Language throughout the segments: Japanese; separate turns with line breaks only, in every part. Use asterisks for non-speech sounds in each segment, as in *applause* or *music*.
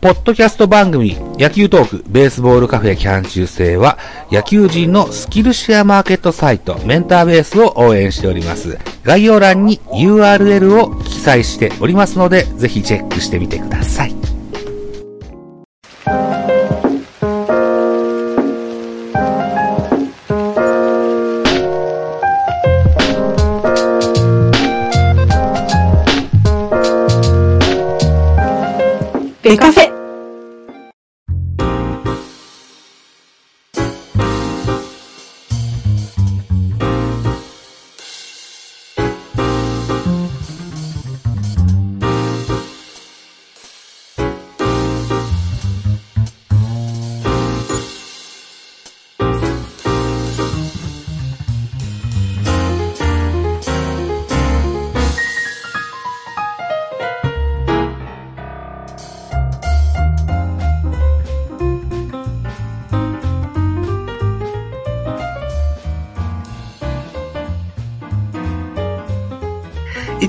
ポッドキャスト番組、野球トーク、ベースボールカフェキャン中世は、野球人のスキルシェアマーケットサイト、メンターベースを応援しております。概要欄に URL を記載しておりますので、ぜひチェックしてみてください。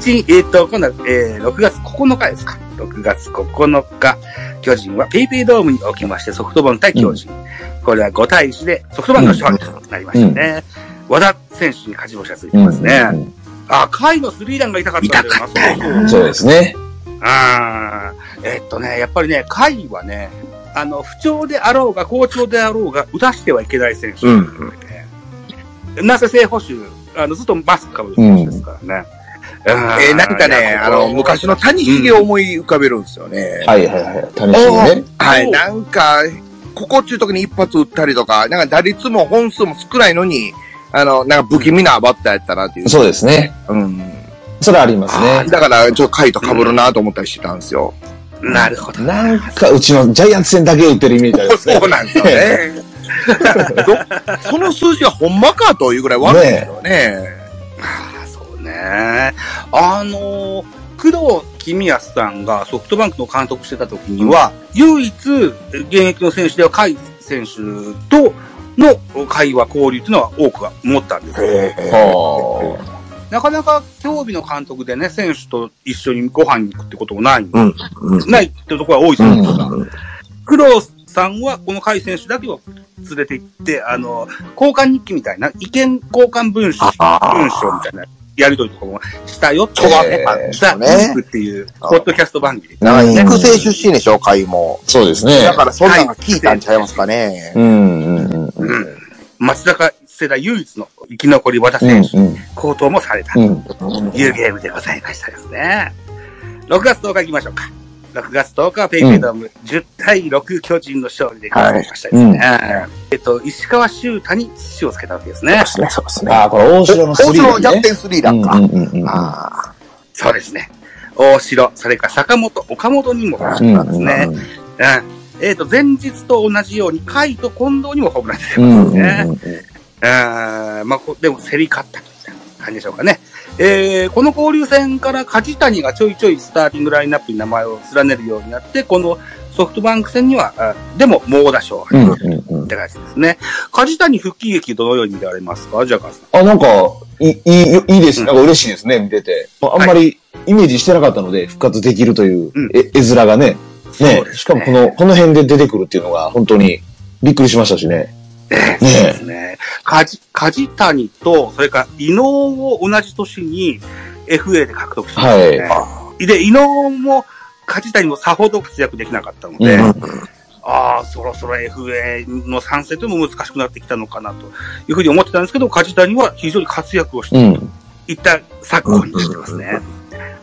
えっ、ー、と、今度は、えー、6月9日ですか。6月9日、巨人は paypay ドームにおきまして、ソフトバンク対巨人。うん、これは5対1で、ソフトバンクの勝利となりましたね。うん、和田選手に勝ち星がついてますね。うんうん、あ、甲斐のスリーランが痛かったんだよな、
痛かった
そう
ですね。
あえー、っとね、やっぱりね、甲斐はね、あの、不調であろうが、好調であろうが、打たしてはいけない選手、ね。
うん、
なぜ正捕手、あの、ずっとマスクかぶる選手ですからね。
えー、なんかね、あの、昔の谷繁を思い浮かべるんですよね。
はいはいはい。楽しみね。
はい、なんか、ここ中時に一発撃ったりとか、なんか打率も本数も少ないのに、あの、なんか不気味なバッターやったなっていう。
そうですね。
うん。
それありますね。
だから、ちょっと回と被るなと思ったりしてたんですよ。
なるほど。
なんか、うちのジャイアンツ戦だけ打ってるイメージありますね。*laughs*
そうなんですよね。*laughs* どその数字はほんまかというぐらい悪いですよね。
ああ、そうね。あのー、工藤公康さんがソフトバンクの監督してた時には、唯一現役の選手では甲斐選手との会話、交流っていうのは多くは持ったんですよ。
は
なかなか競技の監督でね、選手と一緒にご飯に行くってこともない、
うん。うん。
ないっていうところが多いじゃないですか。
うん
工藤さんはこの甲斐選手だけを連れて行って、あの、交換日記みたいな、意見交換文書、文章みたいな、やりとりとかもしたよとは、
ね
ザ・
ね
インクっていう、ポッドキャスト番組で。
なんか
うん
育成出身でしょ、会も。
そうですね。
だからそんなの聞いたんちゃいますかね。
うんうんうん。
松坂世代唯一の生き残り和田
うん
選手、
うん
高騰もされた
うん。
というゲームでございましたですね。6月10日行きましょうか。6月10日はペイペイドーム10対6巨人の勝利でございましたですね。えっと、石川修太に土をつけたわけですね。
そうですね、そうですね。
ああ、これ大城のス
大
リーランね。
城の逆転スリーランか。
うんうんうんうん
あ
そうですね。大城、それから坂本、岡本にもホームランですね。うんえっ、と、前日と同じように、甲斐と近藤にもホームラン出て
うんうん
ますね。
うんうん
あーまあ、こでも競り勝ったといった感じでしょうかね。えー、この交流戦から梶谷がちょいちょいスターティングラインナップに名前を連ねるようになって、このソフトバンク戦には、あでも猛打賞
うん
って感じですね。梶谷復帰劇どのように見られますか？ジャカーさん。
あ、なんか、いい、いい、です。なんか嬉しいですね、見てて。あんまりイメージしてなかったので、復活できるという
うん、
え、絵面がね。ね
ね
しかもこの、この辺で出てくるっていうのが、本当にびっくりしましたしね。
そうですね。梶、梶谷と、それから伊能を同じ年に FA で獲得しましたね。で、伊能も梶谷もさほど活躍できなかったので、
うん
ああ、そろそろ FA の参戦というのも難しくなってきたのかなというふうに思ってたんですけど、梶谷は非常に活躍をして
うん。
いった昨今になってますね。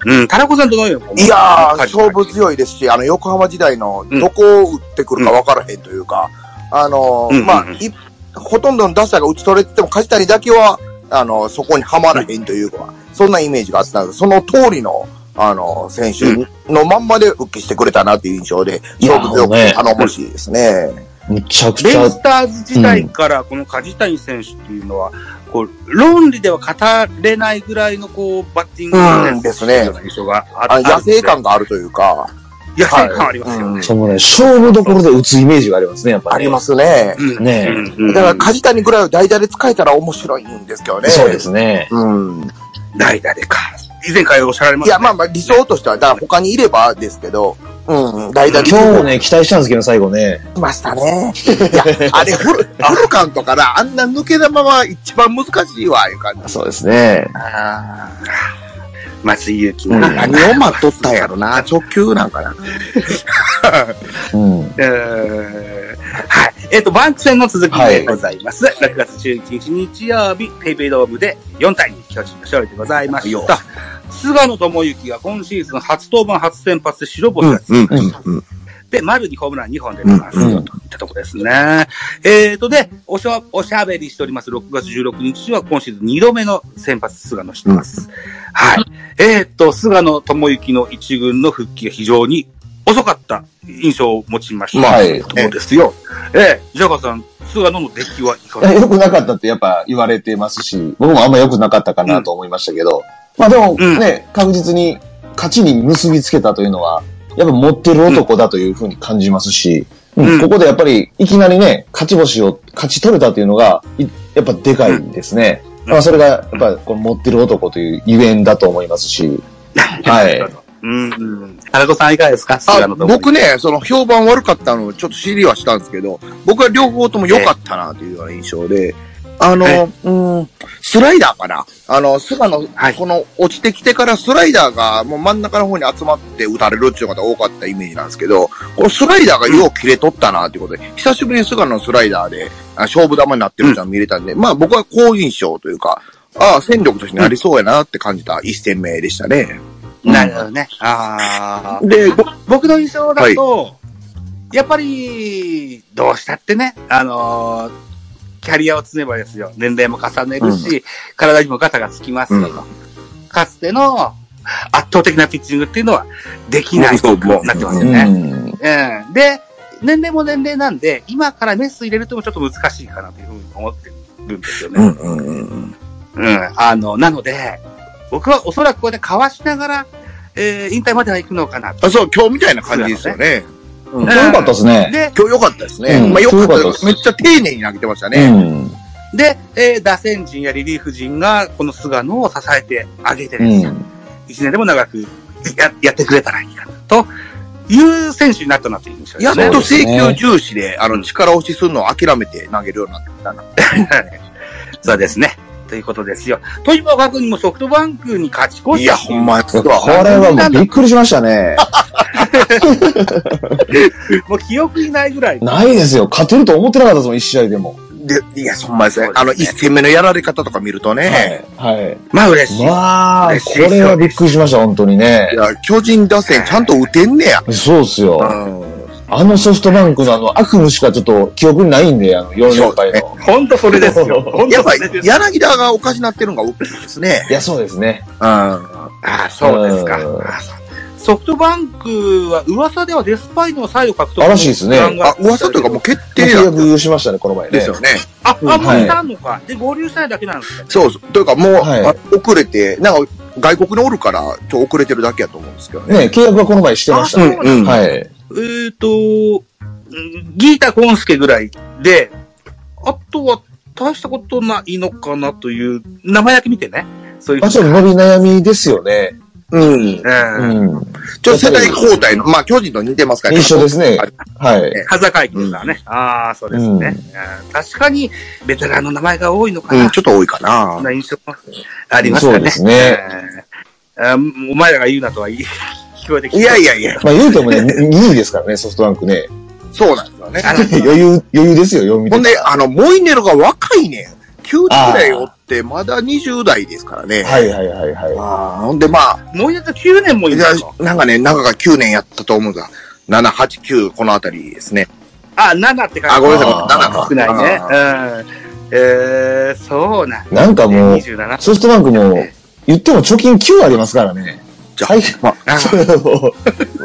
うん、田中さんどのように思います？
いやー、勝負強いですし、あの、横浜時代の
うん
どこを打ってくるか分からへんというか、あのー
うん
まあ、
うん。
いほとんどの打者が打ち取れてても、梶谷だけは、あの、そこにはまらへんというか、そんなイメージがあったんです。その通りの、あの、選手のまんまで復帰してくれたなっていう印象で、
いや
勝負強く頼もしいですね。
むちゃくちゃ。
ベイ、スターズ時代からこの梶谷選手っていうのは、こう、論理では語れないぐらいのこう、バッティング
うん。ですね。
印象があ
野生感
が。
があるというか、
野生感ありますよね。
そのね、勝負どころで打つイメージがありますね、やっぱり、
ありますね。
うん
ね
だから、梶谷ぐらいを代打で使えたら面白いんですけどね。
そうですね。
うん。
代打でか。以前からおっしゃられました、
いや、まあまあ理想としては、だから他にいればですけど、うん、代打で
今日もね、期待したんですけど、最後ね。
来ましたね。いや、あれ、フル、*laughs* フルカウントからあんな抜け玉は一番難しいわ、いう感じ。
そうですね。
あ松井裕樹
うん
な。
何を待っとったんやろな。*laughs* 直球なんかな。*laughs*
はい。えっ、と、バンク戦の続きでございます。6月11日日曜日、ペイペイドームで4対2、巨人の勝利でございました。菅野智之が今シーズン初登板初先発で白星がつ
うん、うん、うん。
で、丸にホームラン2本出てますよ、
うん
といったところですね。えーと、で、おしゃ、おしゃべりしております6月16日は今シーズン2度目の先発菅野してます。はい。えーと、菅野智之の一軍の復帰が非常に遅かった印象を持ちました。
はい
ところですよ。えー、ジャガーさん、菅野の出来はいかがです
良くなかったってやっぱ言われてますし、僕もあんま良くなかったかなと思いましたけど、まあでも
うん
ね、確実に勝ちに結びつけたというのは、やっぱ持ってる男だというふうに感じますし、うん
うん
ここでやっぱりいきなりね、勝ち星を勝ち取れたというのが、いやっぱでかいですね。
うん
まあそれがやっぱこの持ってる男というゆえんだと思いますし、*laughs* はい。
うんうん。原子さんいかがですか？
僕ね、その評判悪かったのをちょっと知りはしたんですけど、僕は両方とも良かったなというような印象で、あの
え、
うん、スライダーかな？あの、菅野、
はい
この落ちてきてからスライダーがもう真ん中の方に集まって打たれるっていう方が多かったイメージなんですけど、このスライダーがよう切れとったなということで、久しぶりに菅野のスライダーであ勝負球になってるのが見れたんで、まあ僕は好印象というか、ああ、戦力としてなりそうやなって感じた一戦目でしたね。
なるほどね。ああ。
で、
ぼ僕の印象だと、やっぱり、どうしたってね、あのーキャリアを積めばですよ。年齢も重ねるし、体にもガタがつきますよと。かつての圧倒的なピッチングっていうのはできないとなってますよね。
うん。
うんで、年齢も年齢なんで、今からメス入れるともちょっと難しいかなというふうに思ってるんですよね。
うんうんうん。
うん。あの、なので、僕はおそらくここでかわしながら、えー、引退までは行くのかなと。
あ、そう、今日みたいな感じですよね。うん
今日良かったですね。
で、
今日良かったですね。
うん
まあ良かった
です
めっちゃ丁寧に投げてました
う
ね。
ん。
で、えー打線陣やリリーフ陣が、この菅野を支えてあげて
う
ですよ。
ん。
一年でも長くややってくれたらいいかな、という選手になったなという印象ですね。
やっと請求重視で、あの、力押しするのを諦めて投げるようになってきたな。*laughs*
そうですね。ということですよ。とにもかくにもソフトバンクに勝ち越した。
いや、ほんまや
これはもうびっくりしましたね。*laughs*
もう記憶にないぐらい。
ないですよ。勝てると思ってなかったですもん、一試合でも。
で、いや、ほんまですねあの、一戦目のやられ方とか見るとね、
はい。はい。
まあ嬉しい。
まあ、これはびっくりしました、本当にね
い。や、巨人打線ちゃんと打てんねや。
そうっすよ。
うん。
あのソフトバンクのあの悪夢しかちょっと記憶にないんで、あの4連敗の。
本当それですよ。本 *laughs*
やっぱ
当それです
り、柳田がおかしなってるのが大きいですね。
いや、そうですね。
うん。
ああ、そうですか。ソフトバンクは噂ではデスパイネを再度獲得
あらしいですね
あ、噂というかもう決定
契
だ
約しましたね、この前ね。
ですよね。
あ、あ、もう
はい
いたのか。で、合流したいだけなんですか。
そうそう。というかもう、
はい
あ遅れて、なんか外国におるから、ちょっと遅れてるだけやと思うんですけどね。
ね、契約はこの前してましたね。
あそうなん
うん
はい。
えっ、と、うんギータ・コンスケぐらいで、あとは大したことないのかなという、生焼き見てね。そういう
まあ、ちょっと伸び悩みですよね。
うん。
うん。
うん。
ちょっと世代交代の、まあ巨人と似てますから
一緒ですね
あ。
はい。
風会議ですからね。ああ、そうですね、確かに、ベテランの名前が多いのかな。
うん、ちょっと多いか
そ
な。
んな印象もありますかね。
そうですね
うんあお前らが言うなとは言い聞こえてきて。
いやいやいや、
まあ言うてもね、2位ですからね、ソフトバンクね。
そうなんですよね。*laughs*
余裕、余裕ですよ、読み
ほんで、あの、モイネロが若いねん。9代おって、まだ20代ですからね。
はいはいはいはい。
あーほんで、まあ、
もう一つ9年もい
いや
るの
なんかね、長が9年やったと思うんだ。7、8、9、このあたりですね。
あ、7って書いて
あ、ごめんなさい、
あー
7か。
少ないね。
あ
うん。えー、そうなん。
なんかもう、
27。
ソフトバンクも、言っても貯金9ありますからね。
じゃあ
はい。
ま
あ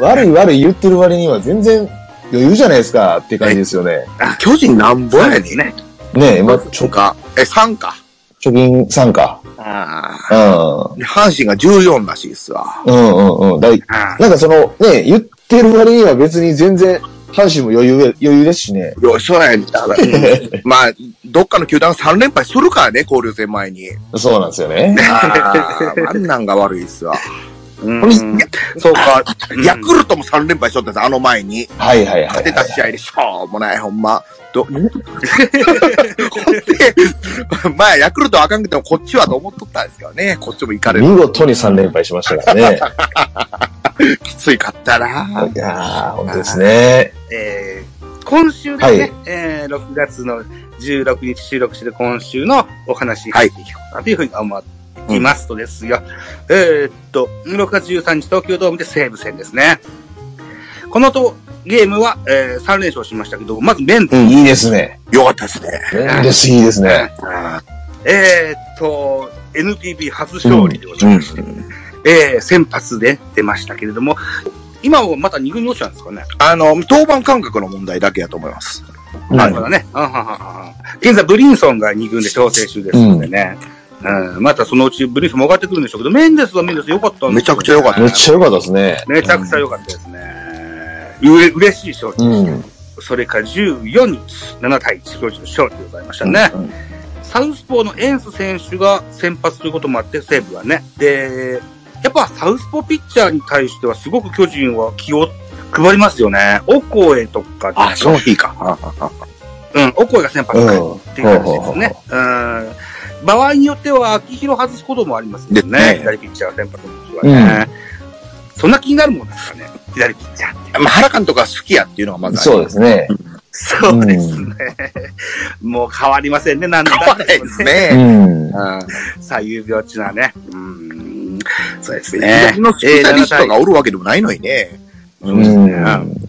*laughs*
悪い悪い言ってる割には全然余裕じゃないですかって感じですよね。
巨人なんぼやねん。
ですね。
ねえ、まあ、
とか、え、3か。
貯金3か。
あ
う
あ。で阪神が14らしいですわ。
ん。うんうんうん。だい
あ
なんかその、ね、言ってる割には別に全然、阪神も余裕で、余裕ですしね。
よ、そうやねん。*laughs* まあ、どっかの球団3連敗するからね、交流戦前に。
そうなんですよね。
ああ、あんなんが悪いっすわ。
そうか。
ヤクルトも3連敗しとったんです、あの前に。
はいはいはい
勝てた試合でしょうもない、ほんま。ど、ほんで、*laughs* まあ、ヤクルトはあかんくてもこっちはと思っとったんですけどね。こっちも行かれる。
見事に3連敗しましたからね。*laughs*
きついかったな。
いやー、本当ですね。
えー、今週ですね、
はい
えー、6月の16日収録してる今週のお話入っていこうかなというふうに思いますとですよ。えーっと、6月13日東京ドームで西武戦ですね。このと、ゲームは、えー、3連勝しましたけど、まずメンツ。
うん、いいですね。
よかったですね。
いいです、いいですね。
えーっと、NPB 初勝利でございまして、えー、先発で出ましたけれども、今はまた2軍に落ちたんですかね。
あの、登板感覚の問題だけやと思います。
なるほどね。うんはんはんはん現在、ブリンソンが2軍で調整中ですのでね。うん、またそのうちブリンソンも上がってくるんでしょうけど、メンデスはメンデス良かったんですよ
めちゃくちゃ良かった
めっちゃ良かったですね。
めちゃくちゃ良かったですね。うれ嬉しい勝利
う。ん。
それから14日、7対1、表示の勝利でございましたね。
うん
サウスポーのエンス選手が先発ということもあって、西武はね。で、やっぱサウスポーピッチャーに対してはすごく巨人は気を配りますよね。オコエとかで
あ、その日か。
うん、オコエが先発
うん。
かっていう感じですね。うん。場合によっては、秋広外すこともありますよね。
ですね
左ピッチャーが先発の時はね。そんな気になるもんですかね。左ピッチャーって。
まあ、原監督が好きやっていうのがまず
そうですね。
そうですね。もう変わりませんね、なんだ
変わらないです。
う
ね。
ん。
左右病っていうのはね。うん。そうですね
左。のスペシャリストがおるわけでもないのにね。
うん。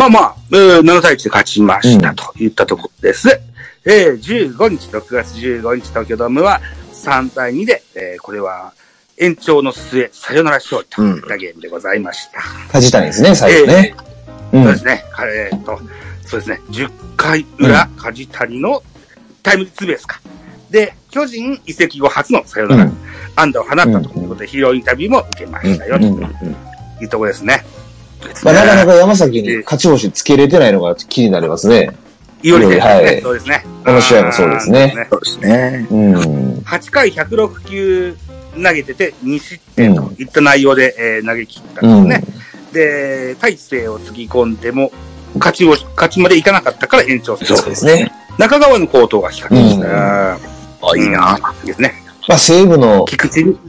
まあまあ、えー7対1で勝ちましたといったところです。えー15日、6月15日東京ドームは3対2で、えーこれは延長の末、サヨナラ勝利といったゲームでございました。
梶谷ですね、最後ね。うん
そうです。ね。えーっと、そうですね。10回裏、梶谷のタイムリーツーベースか。で、巨人移籍後初のサヨナラ、
うん
安打を放ったということで、ヒーローインタビューも受けましたよ、と
うん
いうところですね。
まあ、なかなか山崎に勝ち星つけれてないのが気になりますね。
いおり選手ですね。
はい
そうですね。
この試合もそうですね
そうですね。
うん。
8回106球投げてて2失点といった内容で、えー投げ切った
うんん
ですね。で、大勢をつぎ込んでも、勝ちを、勝ちまでいかなかったから延長戦。
そうですね。
中川の高騰が光りましたね。
あ、いいな。
うんですね。
まあ、西武の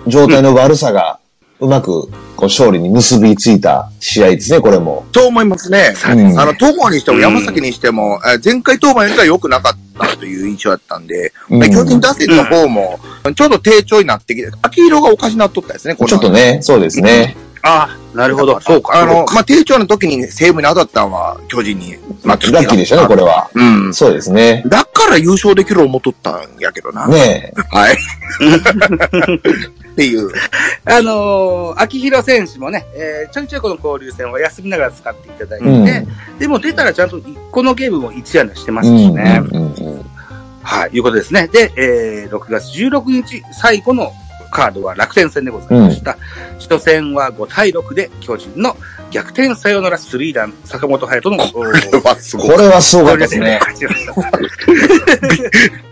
状態の悪さが、うまく、こう、勝利に結びついた試合ですね、これも。
そう思いますね。
うん
あの、東郷にしても山崎にしても、えー前回登板よりは良くなかったという印象だったんで、
うん
巨人打線の方も、ちょっと低調になってきて、秋色がおかしなっとったですね、この
ちょっとね、そうですね。
ああ、なるほど。そうか。
あの、まあ、低調の時に西武に当たったのは巨人に、まあ、次
ラッキーでしたね、これは。
うん。
そうですね。
だから優勝できる思っとったんやけどな。
ね
はい。*laughs* っていう。*laughs*
あのー秋広選手もね、えーちょいちょいこの交流戦は休みながら使っていただいて、
うん
でも出たらちゃんとこのゲームも1安打してま
え。
すしね。
うんうんうん
はい、いうことですね。で、えー、6月16日、最後のカードは楽天戦でございました。初戦は5対6で巨人の逆転サヨナラスリーラン、坂本隼人の、
これはすごい。*laughs*
これはすごかったですね。
勝ちました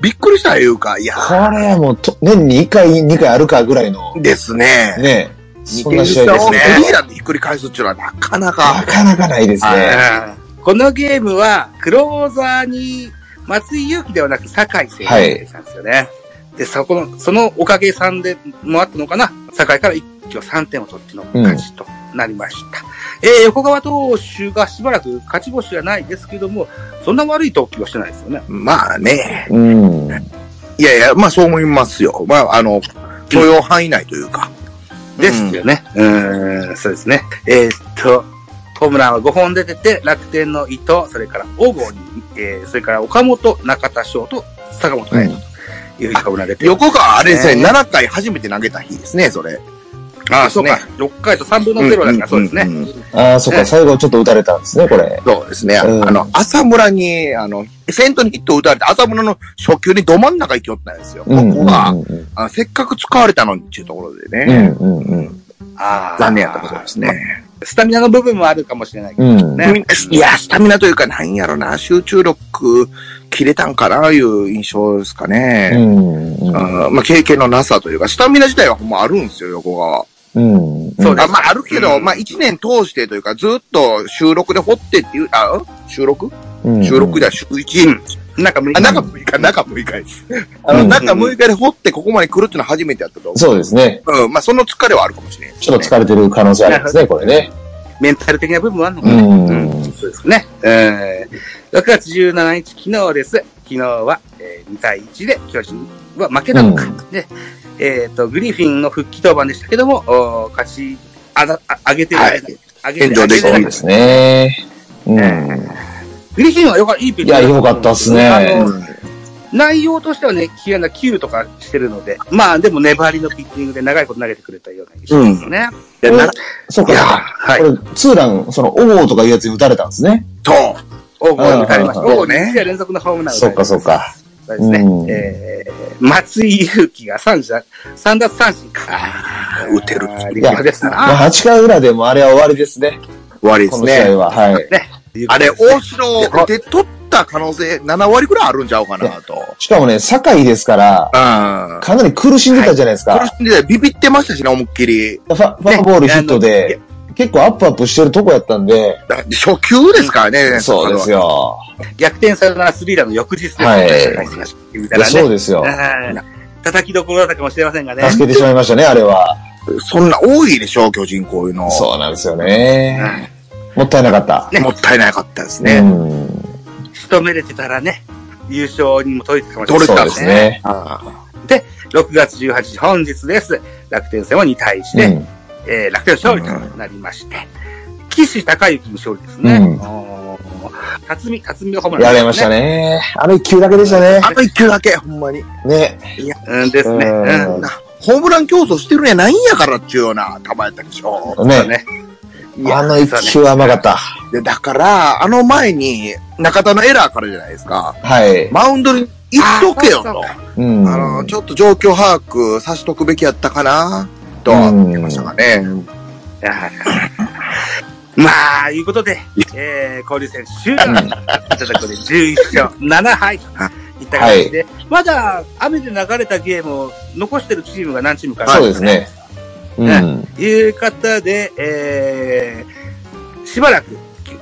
びっくりしたいうか、いや、
これはもうと、年に1回、2回あるかぐらいの、
ですね。
ねそんな試合ですね。
スリーランでひっくり返すっていうのはなかな
な
か。
かなかないですね。
うんこのゲームは、クローザーに松井裕樹ではなく酒井選手なんですよね。で、そこの、そのおかげさんでもあったのかな酒井から一挙3点を取っての勝ちとなりました。えー横川投手がしばらく勝ち星がないですけども、そんな悪い投球はしてないですよね。
まあね。
うん。
いやいや、まあそう思いますよ。まあ、あの、許容範囲内というか。
ですよね。うーん、そうですね。えーっと、ホームランは5本出てて、楽天の伊藤、それから小郷に、えー、それから岡本、中田翔と坂本というホームラン出てる
横川あれですね、
ね
7回初めて投げた日ですね、それ。
ああ、そうか。6回と3分の0だから、そうですね。
ああ、そっか、最後ちょっと打たれたんですね、これ。
そうですね。
うん
あの、浅村に、あの、先頭にヒットを打たれて、浅村の初球にど真ん中行きよったんですよ。こ
うん
こが、せっかく使われたのにっていうところで
う
ね、
んうんうん。
ああ
残念やったことですね。
スタミナの部分もあるかもしれないけど
うん。
ね。
いや、スタミナというか、なんやろな、集中力切れたんかな、いう印象ですか
う
ね。
んうん。
まあ、経験のなさというか、スタミナ自体はほんまあるんですよ、横川。
うん。
そうです
あまあ、あるけど、まあ、一年通してというか、ずっと収録で掘ってっていう、あ、収録？
うん
収録では週一、
うんなんか、
あ、中6日、中6日です。あの、
うん
中6日で掘ってここまで来るっていうのは初めてやったと思
そうですね。
う。うん、まあ、その疲れはあるかもしれない、
ちょっと疲れてる可能性ありますね、これね。
メンタル的な部分はあるのか
う
な、
ん。
そうですね。えー、6月17日、昨日です。昨日は、えー2対1で巨人は負けたのか。
うん
で、えっ、と、グリフィンの復帰登板でしたけども、おー勝ち、あだ、あ上げてる
はい
上げて
現状で
上げて
そうですね。うん。
グリフィンはよかいいピッチャー
いや良かったっすね
内容としてはね、嫌な9とかしてるので、まあでも粘りのピッチングで長いこと投げてくれたような印象ですね。
でな
そう
いや
か。
はい。
これ、ツーラン、その、オモーとかいうやつに打たれたんですね。
そう。
オーバー打たれました。
うん
オーバー2試合連続のホームラン
そっかそっか。
そうですね。
うん
えー、松井裕樹が3者、三奪三振か。
打てる。
立派ですな。
まあ、8回裏でもあれは終わりですね。
終わりですね。
この試合は。はい。
あれ、大城で取った可能性7割ぐらいあるんちゃうかなと。
しかもね、酒井ですから、
うん。
かなり苦しんでたじゃないですか。
苦しんでたビビってましたしね、思いっきり。
ファファンボールヒットで、結構アップアップしてるとこやったんで、
だ初級ですからね。
そうですよ。
逆転サヨナラスリーラーの翌日ですね。
はいそうですよ。
うん叩きどころだったかもしれませんがね。
助けてしまいましたね、あれは。
そんな多いでしょ、巨人こういうの。
そうなんですよね。もったいなかった。
ね
もったいなかったです
う
ね。
ん。
仕留めれてたらね、優勝にも取れてたかもしれ
取れた
ない
ですね。
あ
6月18日本日です。楽天戦は2対1で、
うん。
えー楽天勝利となりまして、岸高之の勝利ですね。
うん
辰巳、辰巳のホームラン、
やれました。ね。あの一球だけでしたね。
あと1球だけ、ほんまに。
ね。
うんですね。
うん
ホームラン競争してるんやないんやからっちゅうような球やったでしょ。
ね。
ね。
あの一球は甘かった。
で、だから、あの前に、中田のエラーからじゃないですか。
はい。
マウンドに行っとけよと。
う
ん。
あの、ちょっと状況把握さしとくべきやったかな、とは思ってましたかね。
まあ、いうことで、えー、交流戦終了。いただくで11勝7敗といった感じで、まだ雨で流れたゲームを残してるチームが何チームか
そうですね。うん。
いう方で、えー、しばらく、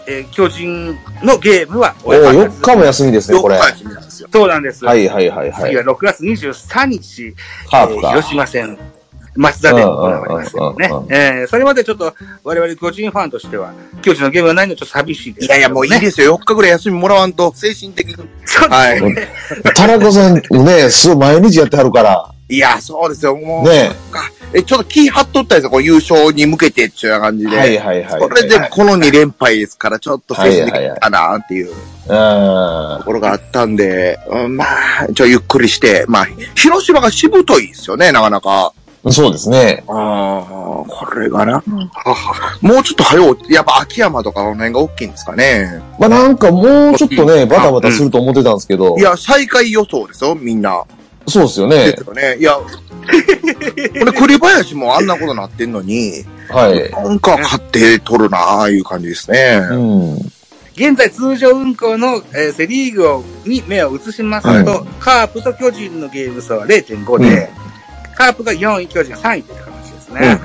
えー巨人のゲームは
おお、4日も休みですね、これ。
4
は
日休みなんですよ。
そうなんです。
いはいはいはい。
次は6月23日、
カープか。
えー広島戦、松田で行われますよね
うんうんうん。
えーそれまでちょっと我々巨人ファンとしては、巨人のゲームがないのちょっと寂しいです、
いやいや、もういいですよ。4日ぐらい休みもらわんと、精神的に。
そう
はい
ですね。
田中さんね、すごい毎日やってはるから。
いや、そうですよ。もう、
ね
かえ、ちょっと気張っとったんですよ。こう優勝に向けてっていう感じで。
はいはいはい。
それでこの2連敗ですから、ちょっと精神的
はいはいはい
かなっていう
うん。
ところがあったんで、うんまあ、ちょ、ゆっくりして、まあ、広島がしぶといですよね、なかなか。
そうですね。
ああ、これがな。もうちょっと早う、やっぱ秋山とかこの辺が大きいんですかね。
まあなんかもうちょっとね、バタバタすると思ってたんですけど
い。や、最下位予想ですよ、みんな。
そうですよね
です。よね。いや、*laughs* これ栗林もあんなことなってんのに、
はい。
なんか勝って取るなああいう感じですね。
うん。
現在通常運行の、えーセリーグをに目を移しますと、カープと巨人のゲーム差は0.5で、カープが4位、巨人が3位という形ですね。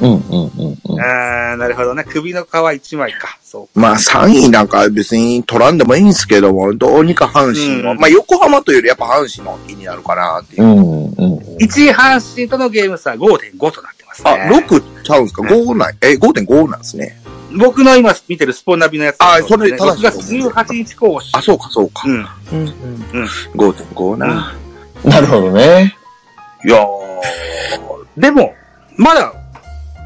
うんうんうんうん。
あーなるほどね。首の皮1枚か。そう。
まあ3位なんか別に取らんでもいいんですけども、どうにか阪神を、
うん
まあ横浜というよりやっぱ阪神の気になるかなっていう。
うんうん。
1位阪神とのゲーム差は5.5となってますね。
あ、6ちゃうんですか ?5 ない。え、5.5なんですね。
僕の今見てるスポナビのやつ
あそれ正
6
しい
月18日更新。
あ、そうかそうか。
うん。
うん。うん。5.5な。
なるほどね。
いやー、でも、まだ、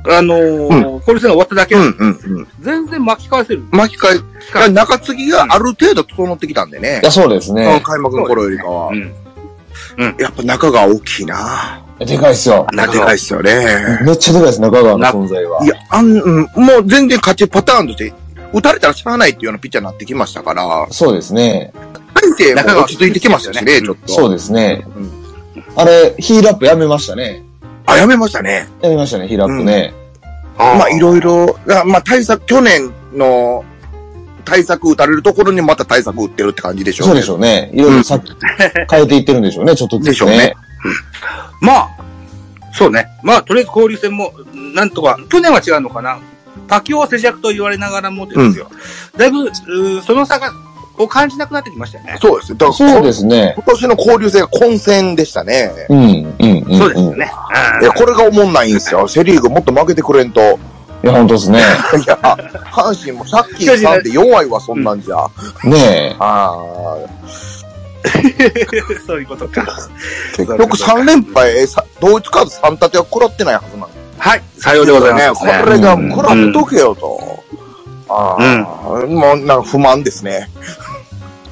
あのー、これ戦が終わっただけ、
うんうんうん。
全然巻き返せる。
巻き返
期間
中継ぎがある程度整ってきたんでね
い。や、そうです
うん
ね。
開幕の頃よりかは
う。ん。
やっぱ中が大きいな。
でかいっすよ。
なでかいっすよね。
めっちゃでかいです、中川の存在は。
いや、あん、うん、もう全然勝ちパターンとして、打たれたらしゃあないっていうようなピッチャーになってきましたから、
そうですね。
大勢も落ち着いてきましたしね、ちょっと。
そうですね。
うん
あれ、ヒールアップやめましたね。
あ、やめましたね。
やめましたね、ヒールアップね。
まあ、いろいろ、あまあ、対策、去年の対策打たれるところにまた対策打ってるって感じでしょ
そうでしょうね。いろいろさ、変えていってるんでしょうね、ちょっとずつ、ね。
でしょうね。
まあ、そうね。まあ、とりあえず交流戦も、なんとか、去年は違うのかな。パキオは静寂と言われながらもですよ。だいぶ、その差が、を感じなくなってきましたよね。
そうです。だから
そうですね。
今年の交流戦が混戦でしたね。
うん、うん、うん。
そうですよね。
いや、これが思んないんですよ。セリーグもっと負けてくれんと。
いや、本当ですね。*laughs*
いや、阪神も借金さんで弱いわ、そんなんじゃ。
ね
ああ、*laughs*
そういうことか。
結局3連敗、さ同一カード3立ては食らってないはずなんで
はい、さようでございます、
ね。これが食らっとけよと。ああ、もうなんか不満ですね。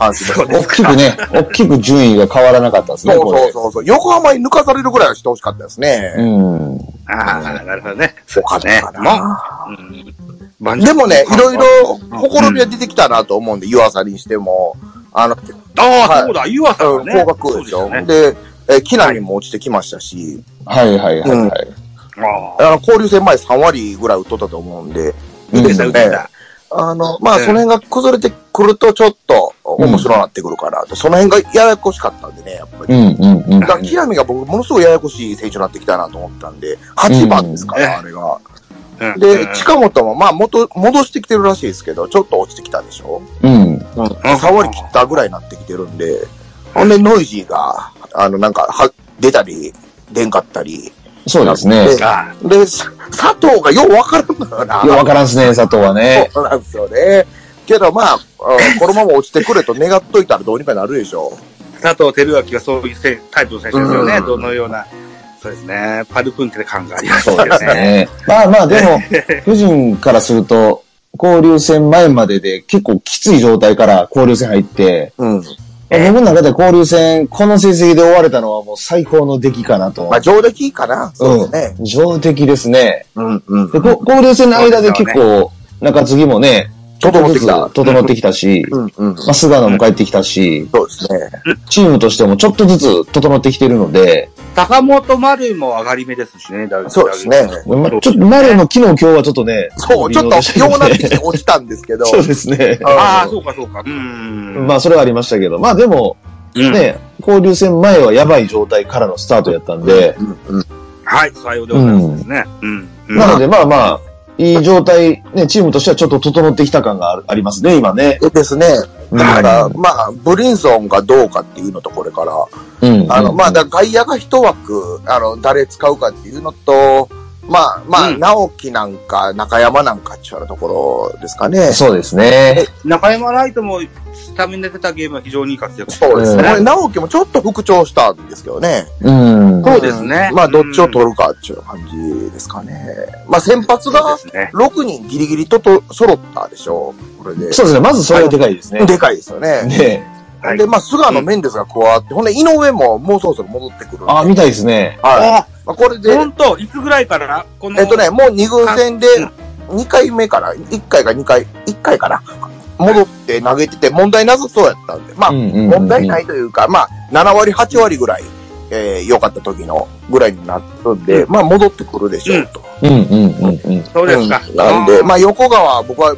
阪神
大きくね、大きく順位が変わらなかったですね、
そう。そうそうそう。横浜に抜かされるぐらいはしてほしかったですね。
うん。
ああ、なるほどね。そう
か
ね
た。か
もう、うん。
でもね、いろいろ
うん
ほころびは出てきたなと思うんで、湯浅にしても、あの、
ああ、
はい
そうだ、湯浅
うん
がね。
高額でしょ。
そうで
えー、木浪も落ちてきましたし、
はいはいはいはい。
あ
あの、交流戦前3割ぐらい打っとったと思うんで、
うん
あ、でした、
ね
打ってた。
あの、まあ、
うん
その辺が崩れてくるとちょっと面白くなってくるかなと、その辺がややこしかったんでね、やっぱり。
うんうんうん
だ。から、木浪が僕、ものすごいややこしい選手になってきたなと思ったんで、8番ですから、
うん
あれが。
うん
で、近本も、まあ、元、戻してきてるらしいですけど、ちょっと落ちてきたでしょ？
うん。
3割切ったぐらいになってきてるんで、ほんで、ノイジーが、あの、なんか、は、出たり、出んかったり。
そうですね。
で
あ
で、さ佐藤がようわからんのよな。
いや、わからんすね、佐藤はね。
そうなんですよね。けど、まあ、うんこのまま落ちてくれと願っといたらどうにかなるでしょ
佐藤輝明がそういうせタイプの選手ですよね。
うん
どのような。そうですね。パルプンテ感がありますよね。
そうですね。まあまあ、でも、*laughs* 巨人からすると、交流戦前までで結構きつい状態から交流戦入って、
う。うん。
僕の中で交流戦、この成績で終われたのはもう最高の出来かなと。
まあ、上出来かな。そうですね。
うん。上出来ですね。
うん、うん。
で、こ交流戦の間で結構、中継ぎもね、
整ってきた
整ってきたし、
うん、うん。
まあ、菅野も帰ってきたし、
そうですね。
チームとしてもちょっとずつ整ってきてるので、
高本丸も上がり目ですしね。だ
そうですね
まあ、ちょっと、丸も昨日今日はちょっとね、
そう、ちょっと、ようなってきて落ちたんですけど。
そうですね。
ああ、そうかそうか。うん。
まあ、それはありましたけど、まあでも、
うん
ね、交流戦前はやばい状態からのスタートやったんで、
うん、うん。
はい、さようでございますですね。
なのでまあまあ、いい状態、ね、チームとしてはちょっと整ってきた感がありますね、今ね。
ですね。だから、
う
まあ、ブリンソンがどうかっていうのと、これから。
うん。
あの、まあ、外野が一枠、あの、誰使うかっていうのと、まあ、まあ、
うん
直樹なんか、中山なんかっていうところですかね。
そうですね。
中山ライトもスタメンで出たゲームは非常にいい活躍
そうですね。
うん
これ、直樹もちょっと復調したんですけどね。
うん。
そうですね
まあ、どっちを取るかっていう感じですかね。まあ、先発が
ですね。
6人ギリギリとと揃ったでしょう。これで。
そうですね。まずそれはでかいですね。
でかいですよね。
ね
はい
で、まあ、菅野メンデスが加わって、ほんで、井上ももうそろそろ戻ってくる。
あ、見たいですね。
はい。
あ、
まあ、これで、
本当いつぐらいからこの、
えっとね、もう2軍戦で
うん、
2回目から、1回か2回、1回かな。戻って投げてて、問題なさそうやったんで、まあ、問題ないというか、まあ、7割、8割ぐらい、えー、良かった時のぐらいになるんで、
うん
まあ、戻ってくるでしょうと。
うんうんうんうん。
そうですか。
うんなんで、まあ、横川、僕は、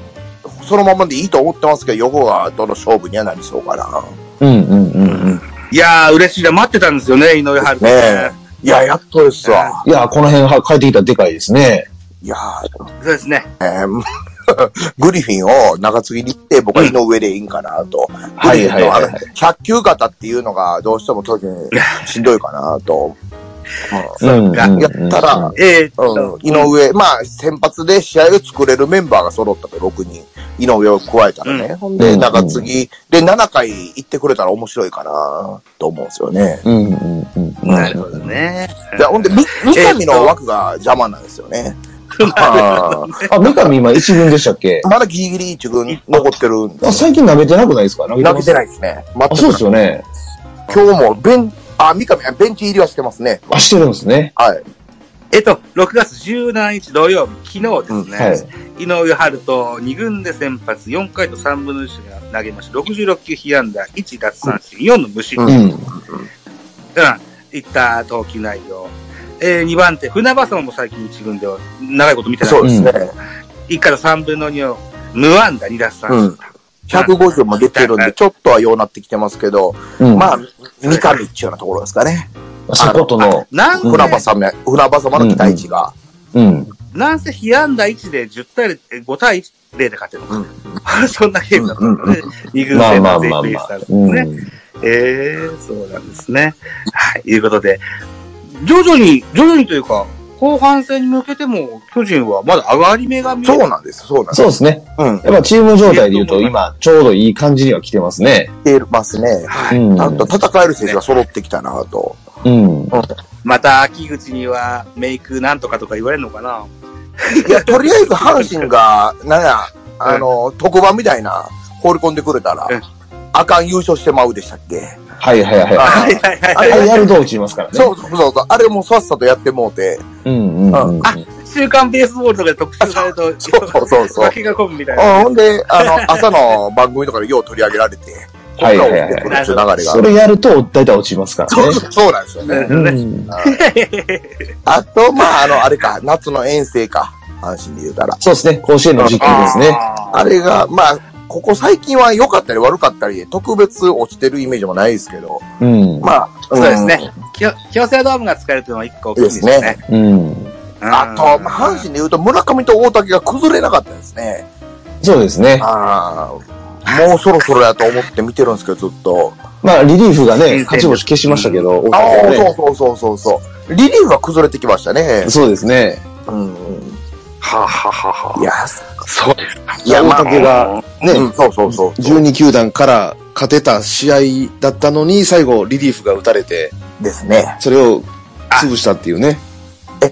そのままでいいと思ってますけど、横川との勝負にはなりそうかな。
うんうんうんうん。
いやー、嬉しいな。待ってたんですよね、井上春人
ねえ。いや、やっとですわ。
いや、この辺は帰ってきたらでかいですね。
いや
そうですね。
えー *laughs* グリフィンを中継ぎに行って、僕は井上でいいんかなと。
はいはいはい
グリフィンのあの100球型っていうのがどうしても当時しんどいかなと。
うん
か
うんうん
やったら、
えーっ
うん
と、
井上、まあ、先発で試合を作れるメンバーが揃ったと、6人。井上を加えたらね。ほんで、
うん
中継ぎで7回行ってくれたら面白いかなと思うんですよね。
うんうんうんうん。
なるほどね。
でほんで、み三上の枠が邪魔なんですよね。あ
三上今一軍でしたっけ？
まだギリギリ一軍残ってるんで
あ、最近投げてなくないですか？投げ
て
い。
ないですね。
そうですよね。
今日もベン、あ、三上、ベンチ入りはしてますね。
あ、してるんですね。
はい。
えっと、6月17日土曜日、昨日ですね、
はい。
井上春人2軍で先発4回と3分の1が投げました。66球被安打、1奪三振、4の無失
う
点。
うん。
うん。いった投球内容。えー、2番手、船場さん。も最近1軍では長いこと見てない
そうですね。
1回と3分の2を無安打2奪三振。
150も出てるんで、ちょっとはようなってきてますけど、
うん。
まあ、三上っていうようなところですかね。
あそことの、
なんせ、
船場様、船場様の期待値が。
うん。
なんせ被安打1で10対0、え5対1で勝ってるのか。*laughs* そんなゲームだったのね。二軍
まあ
戦
まあまあまあ
ベイスター。ズ
うん。
ね。ええそうなんですね。はい。いうことで、徐々に、徐々にというか、後半戦に向けても、巨人はまだ上がり目が見え
そうなんです、そうなんです。
そうですね。
うん。
やっぱチーム状態で言うと、今、ちょうどいい感じには来てますね。
来てますね。
はい。
うん。
ちゃんと戦える選手が揃ってきたなと。
うん。
また、秋口にはメイクなんとかとか言われるのかない
や、とりあえず阪神が、*laughs* なんや、あの、特番みたいな、放り込んでくれたら
うん、
あかん優勝してまうでしたっけ？
はいはいはい。
あ
はいはいはい
あれやると落ちますからね。
そうそうそう。あれもさっさとやってもうて。
うんうんうん。
あ週刊ベースボールとかで特集されると、
そうそうそうそう。
負けが込むみたい
うん
な。
ほんで、あの、*laughs* 朝の番組とかでよう取り上げられて、
はいはいはいそ
る。
れやると大体落ちますからね。
そうそうそうなんですよね。
う
ね
ん。
あと、まあ、あの、あれか、夏の遠征か。阪神で言うたら。
そうですね。甲子園の時期ですね。
あ
あれが、まあ、ここ最近は良かったり悪かったり、特別落ちてるイメージもないですけど、
うん。
まあ、
そうですね。京セラドームが使えるというのは一個大きいですね。
です
うん。
うん。あと、まあ、阪神で言うと村上と大竹が崩れなかったですね。
そうですね。
ああ、もうそろそろやと思って見てるんですけど、ずっと。
まあ、リリーフがね、勝ち星消しましたけど、
ああ、
ね
そうそうそうそうそう。リリーフが崩れてきましたね。
そうですね。
うん。
はあ、はあはあはい
や、
あ、そうですか。
いや、まあ、
大竹がね、
うん、そうそうそう。
12球団から勝てた試合だったのに、最後リリーフが打たれて、
ですね。
それを潰したっていうね。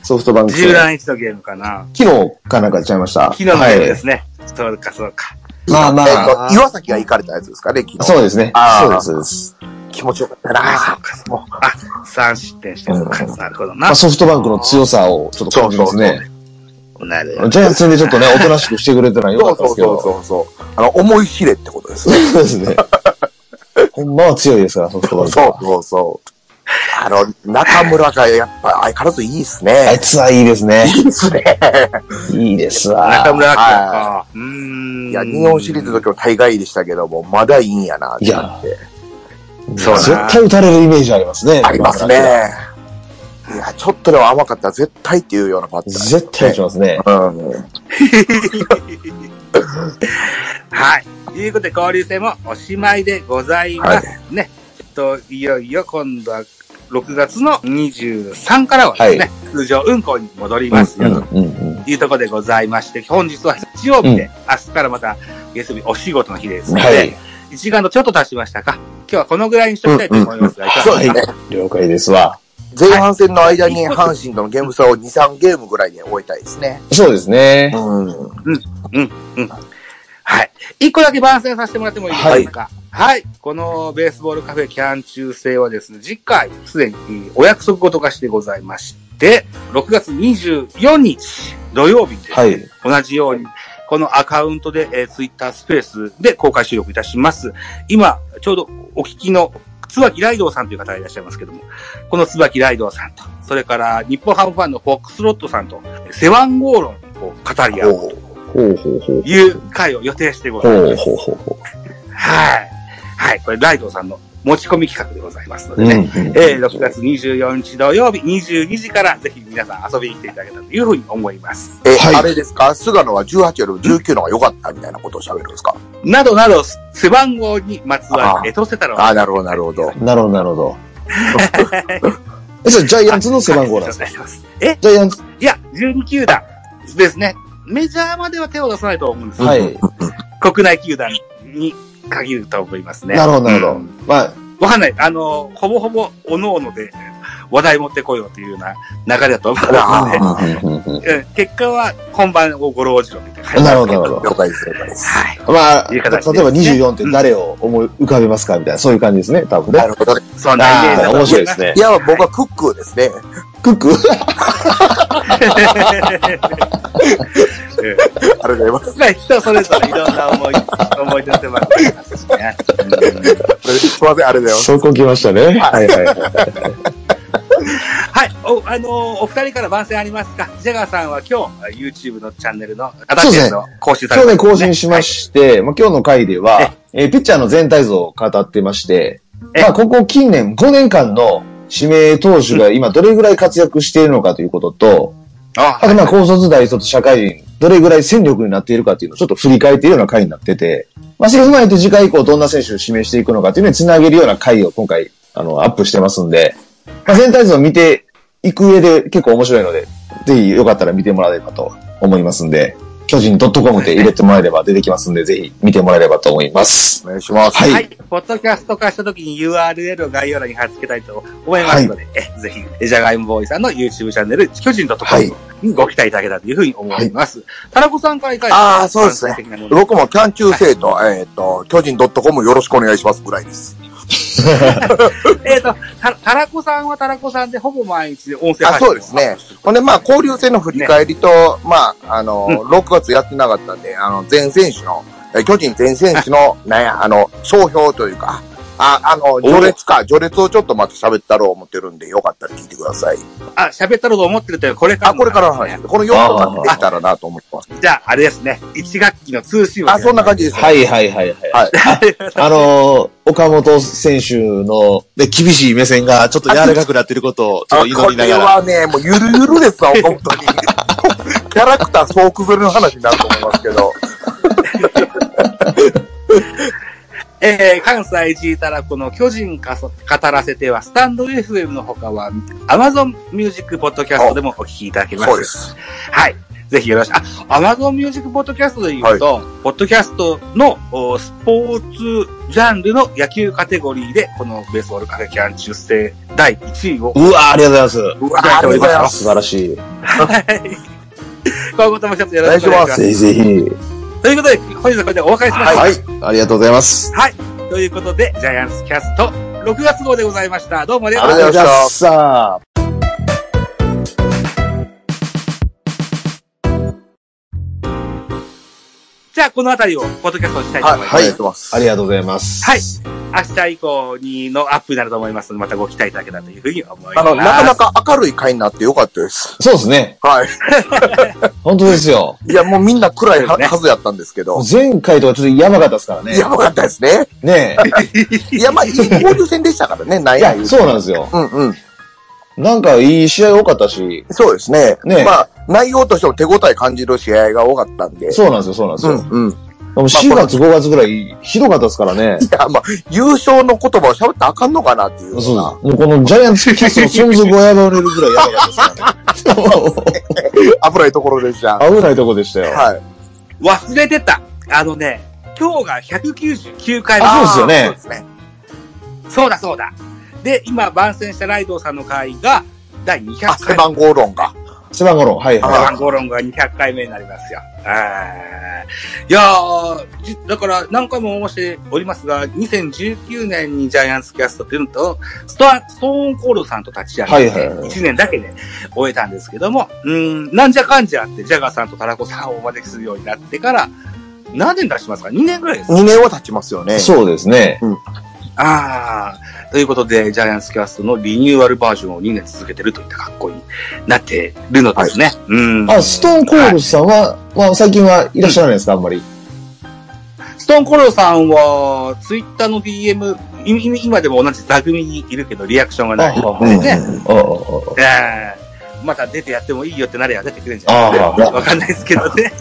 ソフトバンク戦。
十何日のゲームかな。
昨日かなんかちゃいました。
昨日のゲームですね。そうか、そうか。
まあま
えっ
あ、
と、岩崎が行かれたやつですかね、昨日。
そうですね。そうです、そうです。
気持ちよかった
あ
な
そうか、そうか。あ、3失点してるのか。なるほどな
まあ、。ソフトバンクの強さをちょっと感じますね。イアンツ戦でちょっとね、*laughs* おとなしくしてくれたのは良か
そうそう
ったですけど。
そうそう。あの、思い知れってことですね。
そうですね。*laughs* ほんまは強いですから、ソフトバンク
そう
は。
そうそう。あの、中村がやっぱ相変わらずいいっす
あ
ね
い。つはいいですね。
いいっすね。
いいですわ。
中村か。うーん。
いや、日本シリーズの時も大概でしたけども、まだいいんやなってなって。
そう
絶対打たれるイメージありますね。
ありますね。いや、ちょっとでも甘かったら絶対っていうようなパターン。
絶対打ちますね。
うん。
はい。ということで、交流戦もおしまいでございます。ね。えっと、いよいよ今度は6月の23からはですね、
はい
通常運行に戻りますよ、
うんうんうん。
というところでございまして、本日は日曜日で、明日からまた月曜日お仕事の日ですので、
はい。
1時間とちょっと経ちましたか。今日はこのぐらいにしておきたいと思いますが、いかが
そうです
ですか
ね。
了解ですわ。
前半戦の間に阪神とのゲーム差を2、3ゲームぐらいで終えたいですね。
そうですね。
うん。
はい。一個だけ番宣させてもらってもいいですか？はい。このベースボールカフェキャン中制はですね、次回、すでにお約束事がしてございまして、6月24日土曜日にですね、
はい。
同じように、このアカウントで、えー、ツイッタースペースで公開収録いたします。今、ちょうどお聞きの、椿ライドウさんという方がいらっしゃいますけども、この椿ライドウさんと、それから日本ハムファンのフォックスロットさんと、背番号論を語り合う。という回を予定してございます。はい。はい。これ、ライドウさんの持ち込み企画でございますの
う。
でね。
うん
えー、6月24日土曜日22時からぜひ皆さん遊びに来ていただけたらというふうに思います。
え、
はい
あれですか？菅野は18よりも19の方が良かったみたいなことを喋るんですか？
などなど、背番号にまつわるエトセタロ
ああ、なるほど、なるほど。
なるほど、なるほど。
え、それジャイアンツの背番号なんですか？
え？
ジャイアンツ、
いや、12球団ですね。メジャーまでは手を出さないと思うんですよ
はい。
国内球団に限ると思いますね。
なるほど、なるほど
うん。
まあ、
わかんない。あの、ほぼほぼ、おのおので話題持ってこようというような流れだと思うので、結果は本番をご老中みたいな感じ
なるほど、なるほど。
了解です、了解です。
はい。
まあ、例えば
いう形ですね
24って誰を思い浮かべますかみたいな、そういう感じですね、多分ね。
なるほどね。
そんなイメージだ
面白いですね
い。や、僕はクックーですね。
クック？
ありがとうございます。
まあ人それぞれいろんな思い、思い出の手間がありますしね。*laughs*
すいません、ありがとうございます。
そこ来ましたね。はいはいはい。
はい。お、あのーお二人から番宣ありますか？ジャガーさんは今日、YouTube のチャンネルの、
そうですね
の更新され
今日ね、
ました
更新しまして、まあ、今日の回では、えーピッチャーの全体像を語ってまして、
え
まあ、ここ近年、5年間の指名投手が今どれぐらい活躍しているのかということと、
あ
あとまあ高卒大卒社会人、どれぐらい戦力になっているかっていうのをちょっと振り返っているような回になってて、まあそれを踏まえて次回以降どんな選手を指名していくのかっていうのにつなげるような回を今回、あの、アップしてますんで、まあ全体像を見ていく上で結構面白いので、ぜひよかったら見てもらえればと思いますんで、巨人 .com で入れてもらえれば出てきますんで、*laughs* ぜひ見てもらえればと思います。
お願いします。
はい
はい。ポッドキャスト化した時に URL を概要欄に貼っ付けたいと思いますので、えぜひ、ジャガイモボーイさんの YouTube チャンネル、巨人 .com
はい
にご期待いただけたらというふうに思います。タラコさんからいかが
ああ、そうですね僕もキャン中生と、えっ、と、巨人 .com よろしくお願いしますぐらいです。
えっと、たタラコさんはタラコさんでほぼ毎日で音声
あ、
配信
そうですね。ほんで、まあ、交流戦の振り返りと、まあ、あの、6月やってなかったんで、あの、全選手の、え巨人全選手の、なんや、あの、総評というか、あ、あの、序列か、序列をちょっとまた喋ったろう思ってるんで、よかったら聞いてください。
あ、喋ったろうと思ってるというこれから
あ、これからの話
ね
です。この4日間でできたらなと思ってます。
じゃあ、あれですね。1学期の通信
あ、そんな感じです。
はいはいはいはい。
はい。
あのー岡本選手の、
で、厳しい目線がちょっと柔らかくなってることをちょっと
あこれ
祈りながら。
はね、もうゆるゆるですわ、*laughs* 本当に。キャラクター総崩れの話になると思いますけど。
えー、関西 G たらこの巨人かそ語らせては、スタンド FM の他は、Amazon Music Podcast でもお聞きいただけます。
そうです。
はい。ぜひよろしく。あ、Amazon Music Podcast で言うと、ポッドキャストのおスポーツジャンルの野球カテゴリーで、このベースボールカフェキャン中世第1位を
うわありがとうございます。
うわありがとうございます。
素晴らしい。
今後とも一つよろしくお願いします。
ぜひぜひ。
ということで、本日はこれでお別れしましょう。
はい。ありがとうございます。
はい。ということで、ジャイアンツキャスト6月号でございました。どうもありが
あ
とうございました。じゃあ、このあたりを、ポッドキャストにしたいと
はい、はい、あ
思います。
りがとうございます。
ありがとうございます。
はい。明日以降にのアップになると思いますので、またご期待いただけたらというふうに思います。
あの、なかなか明るい回になってよかったです。
そうですね。
はい。*laughs*
本当ですよ。
いや、もうみんな暗いはずやったんですけど。
前回とはちょっとやばかったですからね。
やばかったですね。
ね *laughs*
いや、まあ、いい交流戦でしたからね、な。
いや、そうなんですよ。
うんうん。
なんかいい試合多かったし、
そうですね。
ね
まあ、内容としても手応え感じる試合が多かったんで。
そうなんですよ、そうなんです
う
よ。
んうん。い
でも4月、5月ぐらいひどかったですからね。
や、まあ、優勝の言葉を喋ったらあかんのかなっていうよ
そう
うな。
もうこのジャイアンツキャストの存続を破れるぐらいやばかったですからね。
危ないところでした。
危ないとこでしたよ。
はい。
忘れてた。あのね、今日が199回目。
あそうですよね。
そう
だそうだ。で、今番宣したライドウさんの回が第200
あ、
回
背番号論が。
背番号の、はい
あ
は
番号論が200回目になりますよ。いやー、じだから何回も申しておりますが、2019年にジャイアンツキャストっていうのと、ストアストーンコールさんと立ち上げて、
はいはいはい
1年だけで終えたんですけども、うーん、なんじゃかんじゃあって、ジャガーさんとタラコさんをお招きするようになってから、何年出しますか ?2 年ぐらいですか
？2年は経ちますよね。
い。そうですね。
ああ、ということで、ジャイアンツキャストのリニューアルバージョンを2年続けてるといった格好になってるのですね。うん。
あ、ストーンコールさんは、まあ最近はいらっしゃらないですか、あんまり？
ストーンコローさんは、ツイッターの DM、いい今でも同じ座組にいるけど、リアクションがない。ね、また出てやってもいいよってなれば出てくるんじゃないです
あ
か。わかんないですけどね。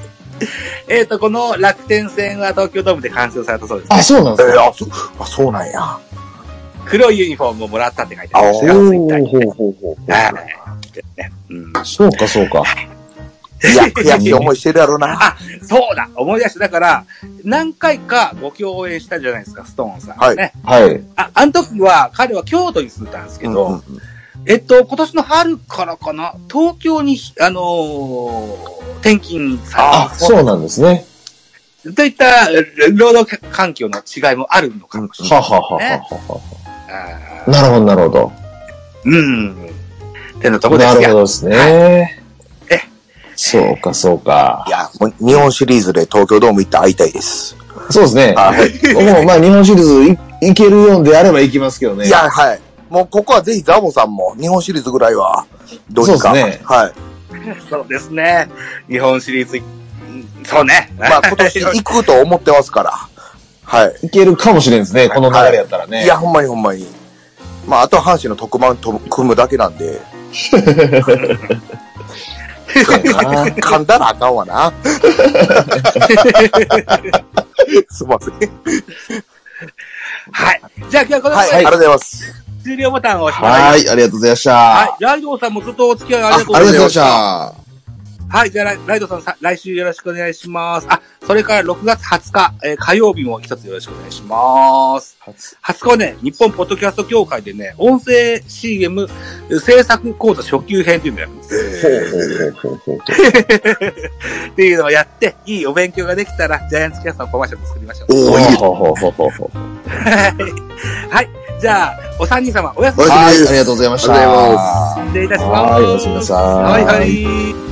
*laughs* えっと、この楽天戦は東京ドームで完成されたそうです、
あ、
ね。
そうなんですか？
えーあ、そあそうなんや。
黒いユニフォームをもらったって書いてありました
お
よ、ツイッターに。
ーほうほうほうほう
はいねうん
そうか、そうか。
いや、悔しい思いしてるやろな。*laughs*
あ、そうだ思い出した。だから、何回かご共演したじゃないですか、ストーンさん、
はい
ね。
はい。
あ、あの時は彼は京都に住んでたんですけど、
うんうん
えっと、今年の春からかな、東京に、あのー転勤さ
あ、そうなんですね。
といった、労働環境の違いもあるのかもしれない。
はははは
ね
はは。
あ
なるほど、なるほど。
ーうん。ってなとこですよ。
なるほどですね。
え
そうか、そうか
い。や、もう日本シリーズで東京ドーム行って会いたいです。
そうですね。
はい。
僕もまあ日本シリーズいいけるようであれば行きますけどね。
いや、はい。もうここはぜひザボさんも日本シリーズぐらいは、どうにか。
そうですね
はい。
そうですね。日本シリーズ、うんそうね。
まあ今年 *laughs* 行くと思ってますから。はい。
いけるかもしれんですね、この流れやったらね。
いや、ほんまにほんまに。まあ、あとは阪神の特番と組むだけなんで、噛んだらあかんわな。*laughs* すいません。
はい。じゃあ今日はこの
はい、ありがとうございます。
終了ボタンを押します。
はい、ありがとうございました。
はい。ライドウさんもずっとお付き合いありがとうご
あり
ざいます。
がとうございました。
はい。じゃあライドさんさ、来週よろしくお願いします。あ、それから6月20日、えー火曜日も一つよろしくお願いします。20日はね、日本ポッドキャスト協会でね、音声 CM 制作講座初級編っていうのをやるんです。
ほうほうほうほうほう
っていうのをやって、いいお勉強ができたら、ジャイアンツキャストのコマーシャル作りましょう。
おー、いい。
ほうほうほうほうほう
はい。はい。じゃあ、お三人様、おやすみ
お
なさい。
はい、ありがとうございました。
失礼いたします。
はいおやすみなさい
はいはい。